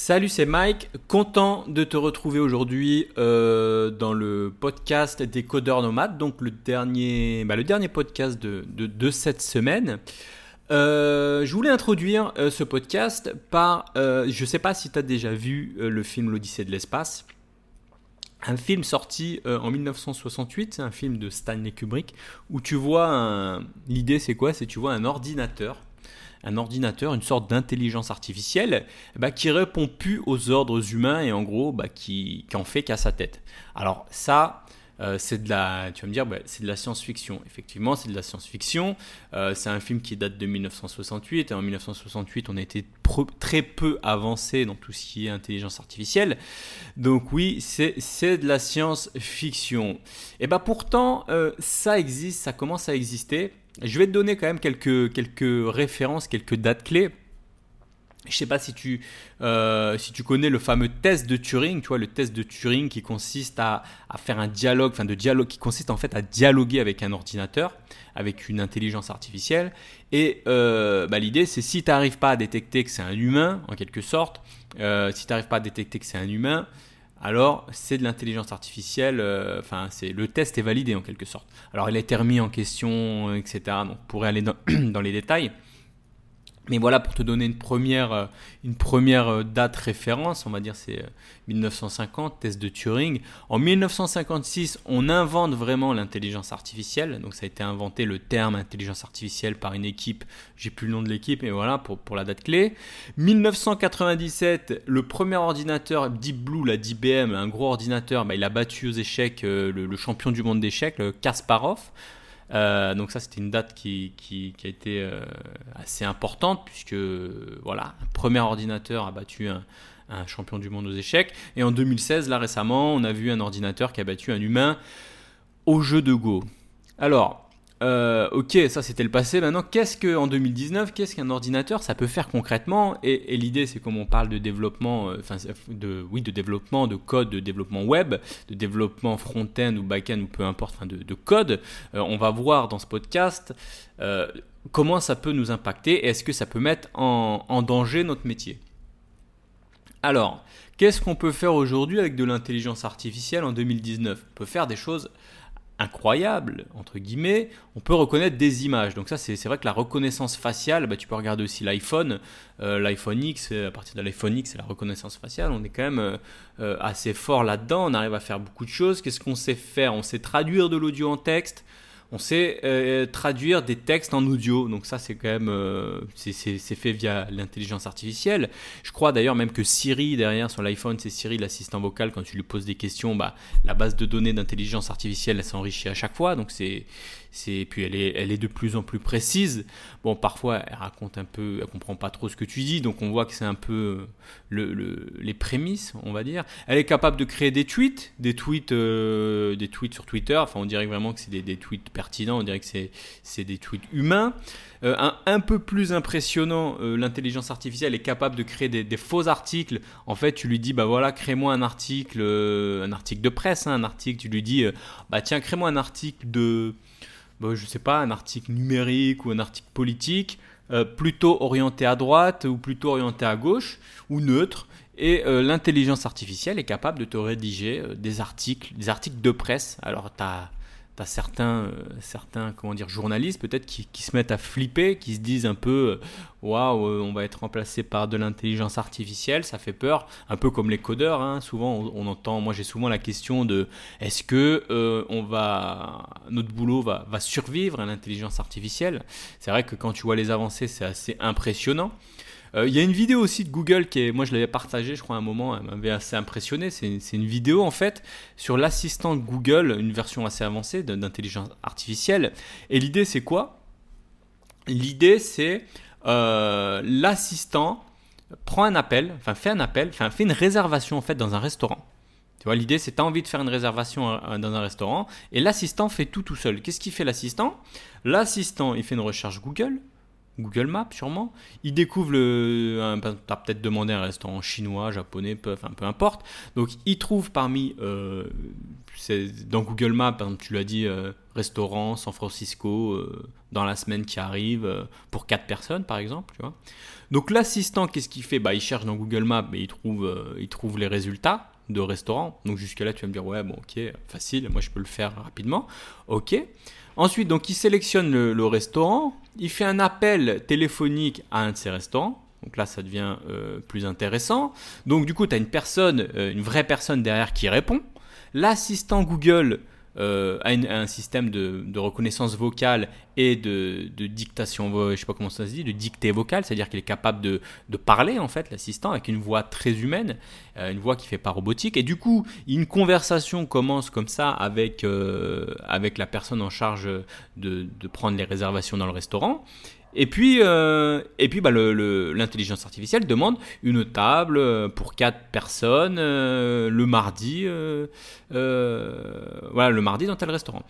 Salut, c'est Mike. Content de te retrouver aujourd'hui euh, dans le podcast des codeurs nomades, donc le dernier, bah, le dernier podcast de, de, cette semaine. Euh, je voulais introduire euh, ce podcast par, je ne sais pas si tu as déjà vu le film L'Odyssée de l'espace. Un film sorti en 1968, c'est un film de Stanley Kubrick, où tu vois, l'idée c'est quoi? C'est tu vois un ordinateur un ordinateur, une sorte d'intelligence artificielle bah, qui répond plus aux ordres humains et en gros bah, qui, en fait qu'à sa tête. Alors ça, euh, c'est de la, tu vas me dire, bah, c'est de la science-fiction. Effectivement, c'est de la science-fiction. Euh, c'est un film qui date de 1968. Et en 1968, on était très peu avancé dans tout ce qui est intelligence artificielle. Donc oui, c'est de la science-fiction. Et bah pourtant, euh, ça existe, ça commence à exister. Je vais te donner quand même quelques, quelques références, quelques dates clés. Je ne sais pas si tu, euh, si tu connais le fameux test de Turing, tu vois, le test de Turing qui consiste à, à faire un dialogue, enfin de dialogue, qui consiste en fait à dialoguer avec un ordinateur, avec une intelligence artificielle. Et euh, bah, l'idée, c'est si tu n'arrives pas à détecter que c'est un humain, en quelque sorte, euh, si tu n'arrives pas à détecter que c'est un humain, alors c'est de l'intelligence artificielle, euh, enfin c'est le test est validé en quelque sorte. Alors il a été remis en question, etc. Donc on pourrait aller dans les détails. Mais voilà, pour te donner une première, euh, euh, date référence, on va dire c'est 1950, euh, test de Turing. En 1956, on invente vraiment l'intelligence artificielle. Donc ça a été inventé le terme intelligence artificielle par une équipe, j'ai plus le nom de l'équipe, mais voilà pour, la date clé. 1997, le premier ordinateur Deep Blue, la d'IBM, un gros ordinateur, bah, il a battu aux échecs le champion du monde d'échecs, Kasparov. Euh, donc ça, c'était une date qui, a été euh, assez importante puisque voilà, un premier ordinateur a battu un, un, champion du monde aux échecs. Et en 2016, là récemment, on a vu un ordinateur qui a battu un humain au jeu de Go. Alors, euh, ok, ça c'était le passé. Maintenant, qu'est-ce qu'en 2019, qu'est-ce qu'un ordinateur ça peut faire concrètement? Et, l'idée, c'est comme on parle de développement, euh, enfin, de, oui, de développement, de code, de développement web, de développement front-end ou back-end ou peu importe, enfin, de, code. Euh, on va voir dans ce podcast comment ça peut nous impacter et est-ce que ça peut mettre en, en danger notre métier? Alors, qu'est-ce qu'on peut faire aujourd'hui avec de l'intelligence artificielle en 2019 On peut faire des choses incroyable, entre guillemets, on peut reconnaître des images. Donc ça, c'est vrai que la reconnaissance faciale, bah, tu peux regarder aussi l'iPhone, euh, l'iPhone X, à partir de l'iPhone X, c'est la reconnaissance faciale, on est quand même euh, euh, assez fort là-dedans, on arrive à faire beaucoup de choses. Qu'est-ce qu'on sait faire? On sait traduire de l'audio en texte, on sait euh, traduire des textes en audio. Donc ça, c'est quand même, euh, c'est fait via l'intelligence artificielle. Je crois d'ailleurs même que Siri derrière sur l'iPhone, c'est Siri l'assistant vocal. Quand tu lui poses des questions, bah, la base de données d'intelligence artificielle, elle s'enrichit à chaque fois. Donc c'est c'est puis elle est, elle est de plus en plus précise. Bon, parfois elle raconte un peu, elle comprend pas trop ce que tu dis, donc on voit que c'est un peu le, les prémices, on va dire. Elle est capable de créer des tweets, des tweets, euh, des tweets sur Twitter. Enfin, on dirait vraiment que c'est des, tweets pertinents, on dirait que c'est, des tweets humains. Euh, un, peu plus impressionnant, euh, l'intelligence artificielle est capable de créer des, des, faux articles. En fait, tu lui dis, bah voilà, crée-moi un article, un article de presse, hein, un article. Tu lui dis, bah tiens, crée-moi un article de je je sais pas, un article numérique ou un article politique, euh, plutôt orienté à droite ou plutôt orienté à gauche ou neutre. Et euh, l'intelligence artificielle est capable de te rédiger euh, des articles, des articles de presse. Alors, tu certains, euh, certains comment dire, journalistes peut-être qui, qui, se mettent à flipper, qui se disent un peu euh, waouh, euh, on va être remplacé par de l'intelligence artificielle, ça fait peur, un peu comme les codeurs. Hein. Souvent, on, entend, moi j'ai souvent la question de est-ce que on va, notre boulot va, va survivre à l'intelligence artificielle? C'est vrai que quand tu vois les avancées, c'est assez impressionnant. Euh, il y a une vidéo aussi de Google qui est, moi je l'avais partagée, je crois à un moment, elle m'avait assez impressionné. C'est une vidéo en fait sur l'assistant Google, une version assez avancée d'intelligence artificielle. Et l'idée c'est quoi? L'idée c'est euh, l'assistant prend un appel, enfin fait un appel, enfin fait une réservation en fait dans un restaurant. Tu vois, l'idée c'est tu as envie de faire une réservation euh, dans un restaurant et l'assistant fait tout tout seul. Qu'est-ce qu'il fait l'assistant? L'assistant il fait une recherche Google Google Maps sûrement. Il découvre le. Tu as peut-être demandé un restaurant chinois, japonais, peu, peu importe. Donc il trouve parmi. Euh, dans Google Maps, par exemple, tu l'as dit, euh, restaurant San Francisco euh, dans la semaine qui arrive pour 4 personnes par exemple. Tu vois. Donc l'assistant, qu'est-ce qu'il fait? Bah, Il cherche dans Google Maps et il trouve, il trouve les résultats de restaurant. Donc jusque là, tu vas me dire, ouais, bon, ok, facile, moi je peux le faire rapidement. Ok. Ensuite, donc il sélectionne le, restaurant, il fait un appel téléphonique à un de ses restaurants. Donc là, ça devient euh, plus intéressant. Donc du coup, tu as une personne, euh, une vraie personne derrière qui répond. L'assistant Google euh, a, un système de, reconnaissance vocale et de, dictation, je sais pas comment ça se dit, de dictée vocale, c'est-à-dire qu'il est capable de, parler en fait, l'assistant, avec une voix très humaine, euh, une voix qui fait pas robotique. Et du coup, une conversation commence comme ça avec, euh, avec la personne en charge de, prendre les réservations dans le restaurant. Et puis, euh, et puis bah, l'intelligence artificielle demande une table euh, pour quatre personnes euh, le mardi, voilà, le mardi dans tel restaurant.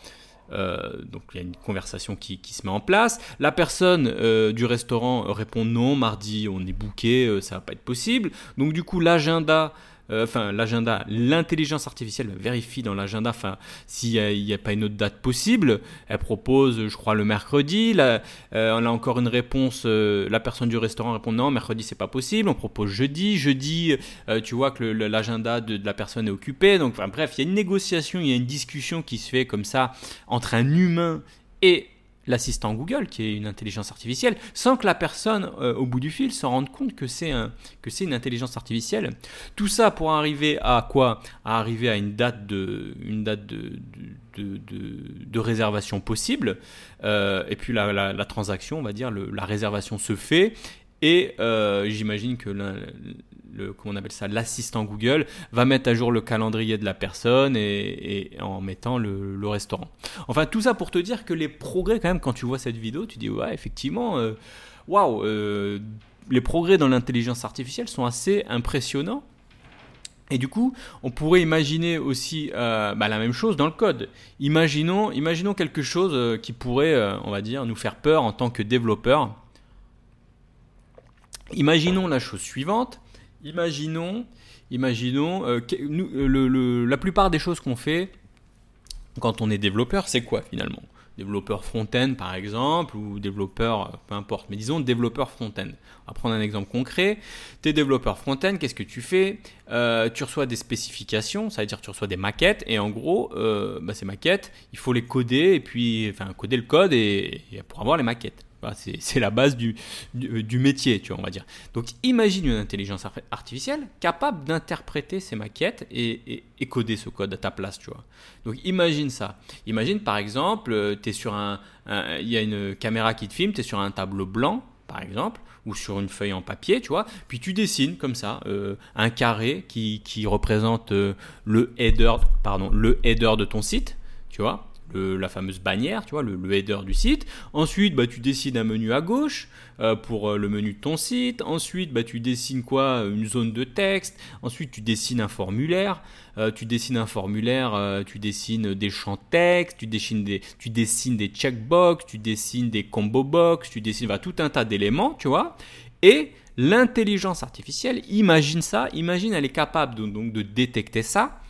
donc il y a une conversation qui, se met en place. La personne du restaurant répond non, mardi on est booké, ça va pas être possible. Donc du coup l'agenda euh, enfin l'agenda, l'intelligence artificielle vérifie dans l'agenda, enfin s'il n'y a, pas une autre date possible, elle propose, je crois, le mercredi. Euh, on a encore une réponse. Euh, la personne du restaurant répond non, mercredi c'est pas possible. On propose jeudi. Jeudi, tu vois que l'agenda de, la personne est occupé. Donc, bref, il y a une négociation, il y a une discussion qui se fait comme ça entre un humain et l'assistant Google, qui est une intelligence artificielle, sans que la personne euh, au bout du fil se rende compte que c'est une intelligence artificielle. Tout ça pour arriver à quoi? À arriver à une date de, réservation possible. Euh, et puis la, la, transaction, on va dire, la réservation se fait. Et euh, j'imagine que comment on appelle ça, l'assistant Google va mettre à jour le calendrier de la personne et, en mettant le, restaurant. Enfin, tout ça pour te dire que les progrès, quand même, quand tu vois cette vidéo, tu dis ouais, effectivement, euh, waouh, euh, les progrès dans l'intelligence artificielle sont assez impressionnants. Et du coup, on pourrait imaginer aussi euh, bah, la même chose dans le code. Imaginons, imaginons quelque chose qui pourrait, on va dire, nous faire peur en tant que développeur. Imaginons la chose suivante Imaginons, imaginons euh, euh, la plupart des choses qu'on fait quand on est développeur, c'est quoi finalement? Développeur front-end par exemple, ou développeur, euh, peu importe, mais disons développeur front-end. On va prendre un exemple concret. Tu es développeur front-end, qu'est-ce que tu fais? Tu reçois des spécifications, ça veut dire tu reçois des maquettes, et en gros, bah, ces maquettes, il faut les coder, et puis, enfin, coder le code et pour avoir les maquettes. C'est la base du, du, métier, tu vois, on va dire. Donc imagine une intelligence artificielle capable d'interpréter ces maquettes et, et, coder ce code à ta place, tu vois. Donc imagine ça. Imagine par exemple, euh, tu sur un, il y a une caméra qui te filme, tu es sur un tableau blanc, par exemple, ou sur une feuille en papier, tu vois, puis tu dessines comme ça euh, un carré qui, qui représente euh, le header, pardon, le header de ton site, tu vois la fameuse bannière, tu vois, le, header du site. Ensuite, bah, tu décides un menu à gauche euh, pour euh, le menu de ton site. Ensuite, bah, tu dessines quoi Une zone de texte. Ensuite, tu dessines un formulaire. Euh, tu dessines un formulaire, tu dessines des champs texte, tu dessines des, tu dessines des checkbox, tu dessines des combo box, tu dessines tout un tas d'éléments, tu vois. Et l'intelligence artificielle, imagine ça, imagine elle est capable donc de détecter ça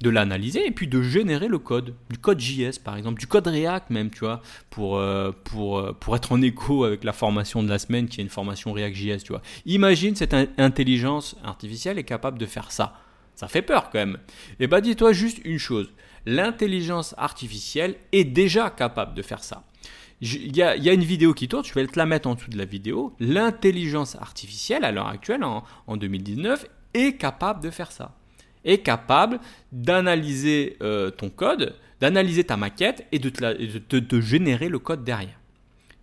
de l'analyser et puis de générer le code, du code JS par exemple, du code React même, tu vois, pour, euh, pour, euh, pour être en écho avec la formation de la semaine qui est une formation React JS, tu vois. Imagine cette intelligence artificielle est capable de faire ça. Ça fait peur quand même. Et eh bah ben, dis-toi juste une chose, l'intelligence artificielle est déjà capable de faire ça. Il y, a, une vidéo qui tourne, je vais te la mettre en dessous de la vidéo. L'intelligence artificielle, à l'heure actuelle, en 2019, est capable de faire ça est capable d'analyser euh, ton code, d'analyser ta maquette et de te, générer le code derrière.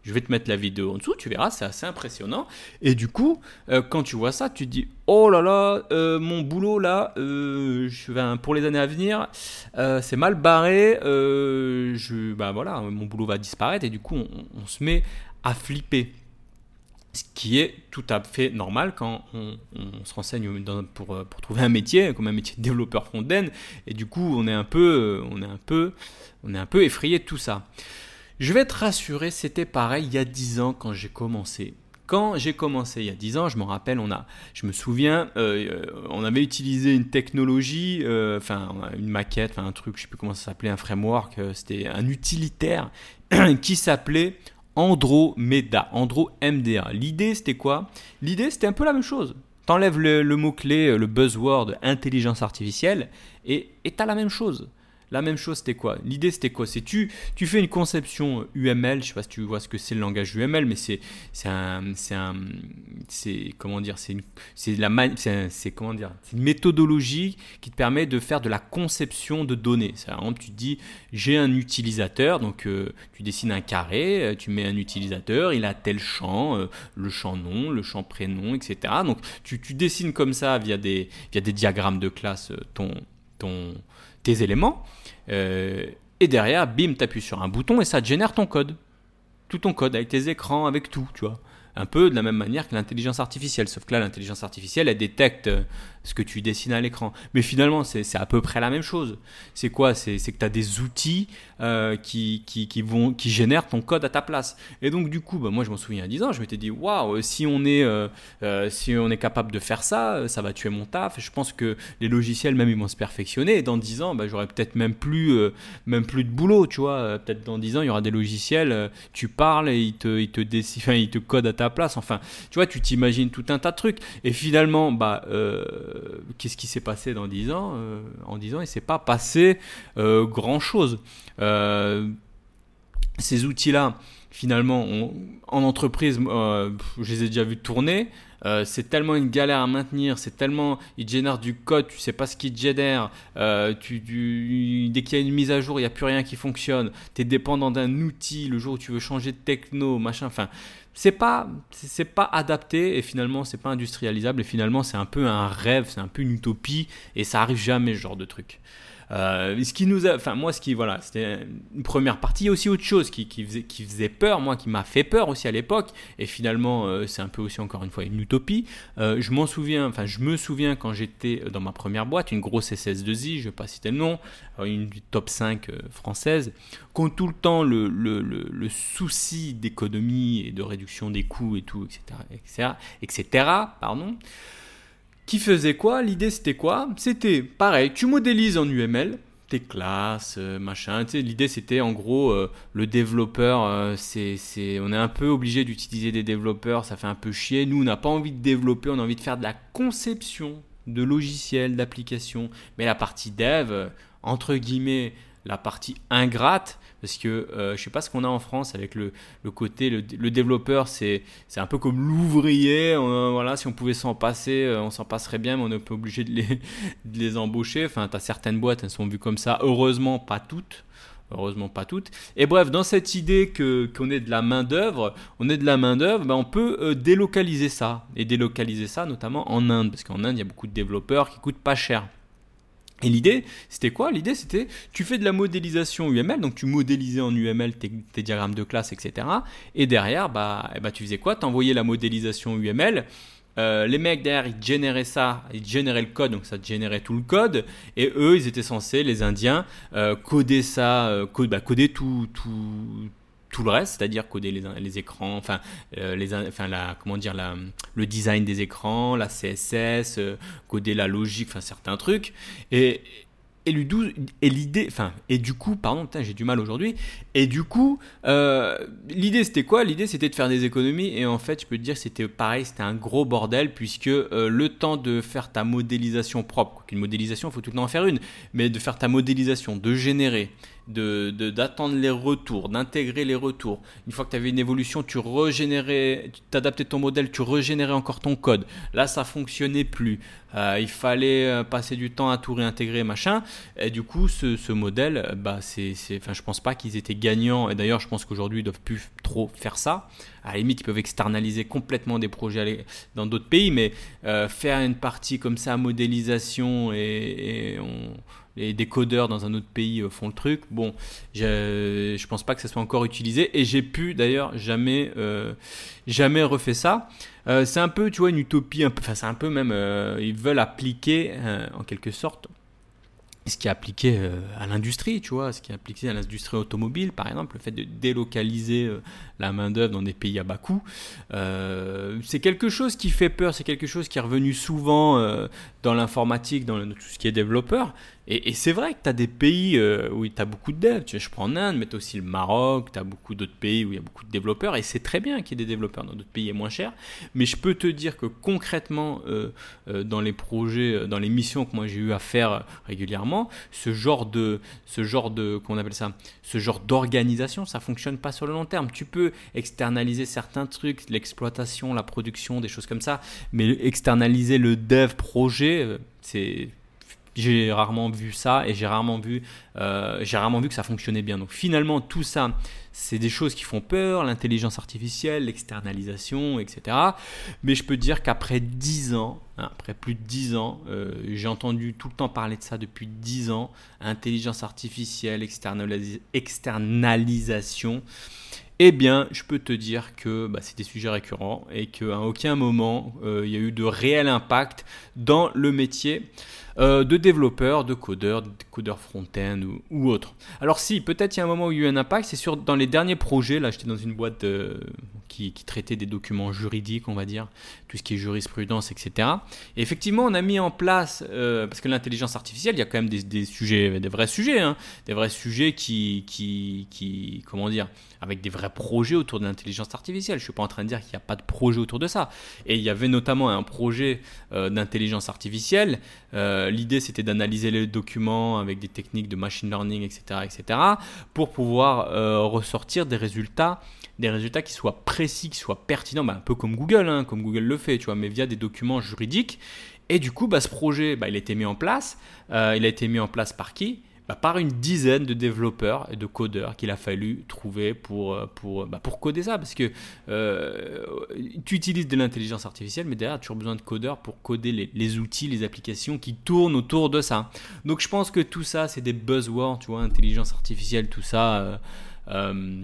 Je vais te mettre la vidéo en dessous, tu verras, c'est assez impressionnant. Et du coup, euh, quand tu vois ça, tu te dis Oh là là, euh, mon boulot là, je pour les années à venir, c'est mal barré. je, bah voilà, mon boulot va disparaître. Et du coup, on se met à flipper. Ce qui est tout à fait normal quand on, se renseigne pour, trouver un métier, comme un métier de développeur front-end, et du coup on est un peu, on est un peu, on est un peu effrayé de tout ça. Je vais te rassurer, c'était pareil il y a 10 ans quand j'ai commencé. Quand j'ai commencé il y a 10 ans, je me rappelle, on a, je me souviens, euh, on avait utilisé une technologie, euh, enfin une maquette, un truc, je sais plus comment ça s'appelait, un framework, euh, c'était un utilitaire qui s'appelait Andromeda, Andro MDA. L'idée c'était quoi? L'idée c'était un peu la même chose. T'enlèves le, mot-clé, le buzzword intelligence artificielle et tu as la même chose. La même chose, c'était quoi? L'idée, c'était quoi? C'est tu, tu fais une conception UML. Je sais pas si tu vois ce que c'est le langage UML, mais c'est un un comment dire C'est la c'est une méthodologie qui te permet de faire de la conception de données. Par exemple, tu dis j'ai un utilisateur, donc euh, tu dessines un carré, euh, tu mets un utilisateur, il a tel champ, euh, le champ nom, le champ prénom, etc. Donc tu, tu dessines comme ça via des via des diagrammes de classe ton ton tes éléments. Euh, et derrière, bim, tu appuies sur un bouton et ça génère ton code. Tout ton code, avec tes écrans, avec tout, tu vois. Un peu de la même manière que l'intelligence artificielle. Sauf que là, l'intelligence artificielle, elle détecte euh, ce que tu dessines à l'écran. Mais finalement, c'est à peu près la même chose. C'est quoi? C'est que tu des outils euh, qui, qui, qui, vont, qui génèrent ton code à ta place. Et donc, du coup, bah, moi, je m'en souviens à 10 ans, je m'étais dit, waouh, si, on est, euh, si on est capable de faire ça, ça va tuer mon taf. Je pense que les logiciels, même, ils vont se perfectionner. Et dans 10 ans, bah, j'aurai peut-être même, plus même plus de boulot, tu vois. Peut-être dans 10 ans, il y aura des logiciels, tu parles et ils te, ils te, ils te codent à ta place. Enfin, tu vois, tu t'imagines tout un tas de trucs. Et finalement, bah, euh, qu'est-ce qui s'est passé dans 10 ans euh, En 10 ans, il ne s'est pas passé euh, grand-chose. Ces outils-là, finalement, en entreprise, je les ai déjà vus tourner. c'est tellement une galère à maintenir, c'est tellement ils génèrent du code, tu sais pas ce qu'ils génèrent. tu, dès qu'il y a une mise à jour, il n'y a plus rien qui fonctionne. Tu es dépendant d'un outil le jour où tu veux changer de techno, machin. Enfin, c'est pas c'est pas adapté et finalement c'est pas industrialisable et finalement c'est un peu un rêve, c'est un peu une utopie et ça arrive jamais ce genre de truc. Euh, ce qui nous a, enfin moi ce qui voilà, c'était une première partie. Il y a aussi autre chose qui, qui, faisait, qui faisait peur, moi qui m'a fait peur aussi à l'époque. Et finalement euh, c'est un peu aussi encore une fois une utopie. Euh, je m'en souviens, enfin je me souviens quand j'étais dans ma première boîte, une grosse SS2I, je vais pas citer le nom, une du top 5 française, qui ont tout le temps le, le, le, le souci d'économie et de réduction des coûts et tout, etc., etc., etc. Pardon qui faisait quoi L'idée c'était quoi? C'était pareil, tu modélises en UML tes classes, euh, machin. L'idée c'était en gros euh, le développeur, euh, on est un peu obligé d'utiliser des développeurs, ça fait un peu chier. Nous, on n'a pas envie de développer, on a envie de faire de la conception de logiciels, d'applications. Mais la partie dev, entre guillemets, la partie ingrate, parce que euh, je sais pas ce qu'on a en France avec le, le côté, le, développeur, c'est un peu comme l'ouvrier, voilà, si on pouvait s'en passer, euh, on s'en passerait bien, mais on n'est pas obligé de les, de les embaucher, enfin, tu as certaines boîtes, elles sont vues comme ça, heureusement pas toutes, heureusement pas toutes. Et bref, dans cette idée que qu'on est de la main d'œuvre, on est de la main d'œuvre, ben on peut euh, délocaliser ça et délocaliser ça notamment en Inde, parce qu'en Inde il y a beaucoup de développeurs qui coûtent pas cher. Et l'idée, c'était quoi? L'idée, c'était, tu fais de la modélisation UML, donc tu modélisais en UML tes, diagrammes de classe, etc. Et derrière, bah, eh bah tu faisais quoi? Tu envoyais la modélisation UML. Euh, les mecs derrière, ils généraient ça, ils généraient le code, donc ça générait tout le code. Et eux, ils étaient censés, les Indiens, euh, coder ça, euh, bah, coder tout, tout, tout le reste, c'est-à-dire coder les, écrans, enfin, euh, les, enfin la, comment dire, la, le design des écrans, la CSS, euh, coder la logique, enfin certains trucs. Et, et l'idée, enfin, et du coup, pardon, j'ai du mal aujourd'hui. Et du coup, euh, l'idée c'était quoi? L'idée c'était de faire des économies. Et en fait, je peux te dire, c'était pareil, c'était un gros bordel puisque le temps de faire ta modélisation propre, qu'une modélisation, il faut tout le temps en faire une, mais de faire ta modélisation, de générer, d'attendre de, d'attendre les retours, d'intégrer les retours. Une fois que tu avais une évolution, tu régénérais, tu t'adaptais ton modèle, tu régénérais encore ton code. Là, ça fonctionnait plus. Euh, il fallait euh, passer du temps à tout réintégrer, machin. Et du coup, ce, ce modèle, bah, c'est, enfin, je pense pas qu'ils étaient gagnants. Et d'ailleurs, je pense qu'aujourd'hui, ils doivent plus faire ça. À la limite, ils peuvent externaliser complètement des projets dans d'autres pays, mais euh, faire une partie comme ça, modélisation et, on les décodeurs dans un autre pays euh, font le truc. Bon, je, pense pas que ça soit encore utilisé et j'ai pu d'ailleurs jamais, euh, jamais refait ça. C'est un peu, tu vois, une utopie, enfin c'est un peu même, ils veulent appliquer en quelque sorte ce qui est appliqué euh, à l'industrie, tu vois, ce qui est appliqué à l'industrie automobile, par exemple, le fait de délocaliser euh, la main-d'œuvre dans des pays à bas coût, euh, c'est quelque chose qui fait peur, c'est quelque chose qui est revenu souvent dans l'informatique, dans tout ce qui est développeur. Et, c'est vrai que tu as des pays où tu as beaucoup de devs, tu vois, je prends en Inde, mais tu as aussi le Maroc, tu as beaucoup d'autres pays où il y a beaucoup de développeurs, et c'est très bien qu'il y ait des développeurs dans d'autres pays et moins cher. Mais je peux te dire que concrètement, dans les projets, dans les missions que moi j'ai eu à faire régulièrement, ce genre de, ce genre de, qu'on appelle ça, ce genre d'organisation, ça fonctionne pas sur le long terme. Tu peux externaliser certains trucs, l'exploitation, la production, des choses comme ça, mais externaliser le dev projet, euh, c'est j'ai rarement vu ça et j'ai rarement vu, euh, j'ai rarement vu que ça fonctionnait bien. Donc finalement, tout ça, c'est des choses qui font peur, l'intelligence artificielle, l'externalisation, etc. Mais je peux dire qu'après 10 ans, hein, après plus de 10 ans, euh, j'ai entendu tout le temps parler de ça depuis 10 ans, intelligence artificielle, externalisation. Eh bien, je peux te dire que bah, c'est des sujets récurrents et qu'à aucun moment euh, il y a eu de réel impact dans le métier. Euh, de développeurs, de codeurs, de codeurs front-end ou, ou autres. Alors si, peut-être il y a un moment où il y a eu un impact, c'est sûr dans les derniers projets, là j'étais dans une boîte euh, qui, traitait des documents juridiques, on va dire, tout ce qui est jurisprudence, etc. Et effectivement, on a mis en place, euh, parce que l'intelligence artificielle, il y a quand même des, sujets, des vrais sujets, hein, des vrais sujets qui, comment dire, avec des vrais projets autour de l'intelligence artificielle. Je ne suis pas en train de dire qu'il n'y a pas de projet autour de ça. Et il y avait notamment un projet d'intelligence artificielle. L'idée, c'était d'analyser les documents avec des techniques de machine learning, etc., etc., pour pouvoir euh, ressortir des résultats, des résultats qui soient précis, qui soient pertinents, bah, un peu comme Google, hein, comme Google le fait, tu vois, mais via des documents juridiques. Et du coup, bah, ce projet, bah, il a été mis en place. Euh, il a été mis en place par qui? Bah, par une dizaine de développeurs et de codeurs qu'il a fallu trouver pour, euh, pour, bah, pour coder ça. Parce que euh, tu utilises de l'intelligence artificielle, mais derrière, tu as besoin de codeurs pour coder les, outils, les applications qui tournent autour de ça. Donc je pense que tout ça, c'est des buzzwords, tu vois, intelligence artificielle, tout ça. Euh,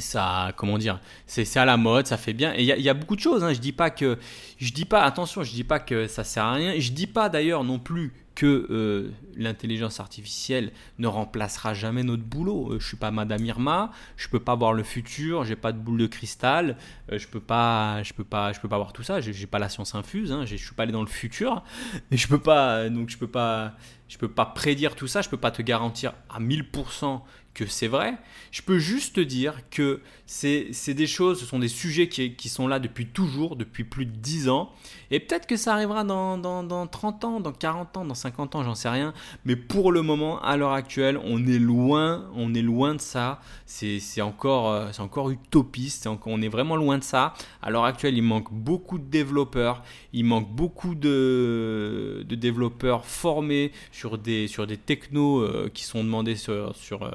ça comment dire c'est à la mode ça fait bien et il y, a beaucoup de choses hein. je dis pas que je dis pas attention je dis pas que ça sert à rien je dis pas d'ailleurs non plus que euh, l'intelligence artificielle ne remplacera jamais notre boulot. Euh, je suis pas Madame Irma, je peux pas voir le futur, j'ai pas de boule de cristal, euh, je peux pas, je peux pas, je peux pas voir tout ça. J'ai pas la science infuse, hein, je suis pas allé dans le futur, et je peux pas, donc je peux pas, je peux pas prédire tout ça, je peux pas te garantir à 1000% que c'est vrai. Je peux juste te dire que c'est des choses, ce sont des sujets qui, qui, sont là depuis toujours, depuis plus de 10 ans. Et peut-être que ça arrivera dans, dans, dans, 30 ans, dans 40 ans, dans 50 ans, j'en sais rien. Mais pour le moment, à l'heure actuelle, on est loin, on est loin de ça. C'est encore, euh, encore utopiste, on est vraiment loin de ça. À l'heure actuelle, il manque beaucoup de développeurs, il manque beaucoup de, de développeurs formés sur des, sur des technos euh, qui sont demandés sur, sur euh,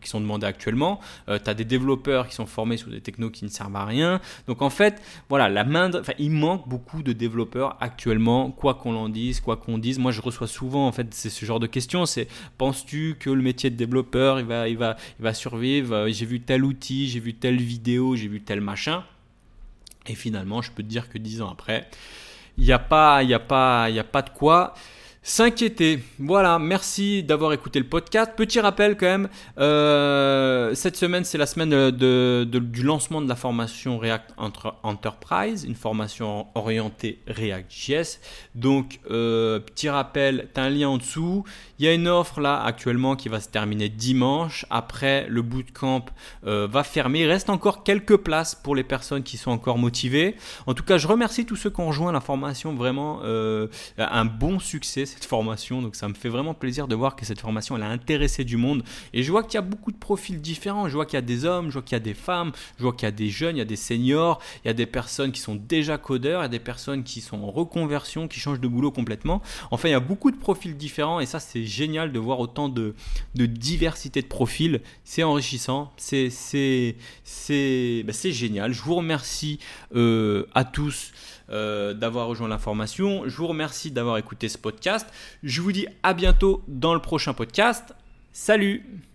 qui sont demandés actuellement. tu as des développeurs qui sont formés sur des technos qui ne servent à rien. Donc en fait, voilà, la main, il manque beaucoup de développeurs actuellement, quoi qu'on en dise, quoi qu'on dise. Moi, je reçois souvent en fait c'est ce genre de questions. C'est penses-tu que le métier de développeur il va, il va, il va survivre? J'ai vu tel outil, j'ai vu telle vidéo, j'ai vu tel machin. Et finalement, je peux te dire que dix ans après, il n'y a pas, a pas, a pas de quoi s'inquiéter. Voilà, merci d'avoir écouté le podcast. Petit rappel quand même, euh, cette semaine c'est la semaine du lancement de la formation React Enterprise, une formation orientée React.js. Donc, euh, petit rappel, tu as un lien en dessous. Il y a une offre là actuellement qui va se terminer dimanche. Après, le bootcamp euh, va fermer. Il reste encore quelques places pour les personnes qui sont encore motivées. En tout cas, je remercie tous ceux qui ont rejoint la formation. Vraiment, un bon succès cette formation. Donc ça me fait vraiment plaisir de voir que cette formation elle a intéressé du monde. Et je vois qu'il y a beaucoup de profils différents. Je vois qu'il y a des hommes, je vois qu'il y a des femmes, je vois qu'il y a des jeunes, il y a des seniors, il y a des personnes qui sont déjà codeurs, il y a des personnes qui sont en reconversion, qui changent de boulot complètement. Enfin, il y a beaucoup de profils différents et ça c'est génial de voir autant de, de diversité de profils. C'est enrichissant, c'est c'est ben, génial. Je vous remercie euh, à tous. Euh, d'avoir rejoint l'information. Je vous remercie d'avoir écouté ce podcast. Je vous dis à bientôt dans le prochain podcast. Salut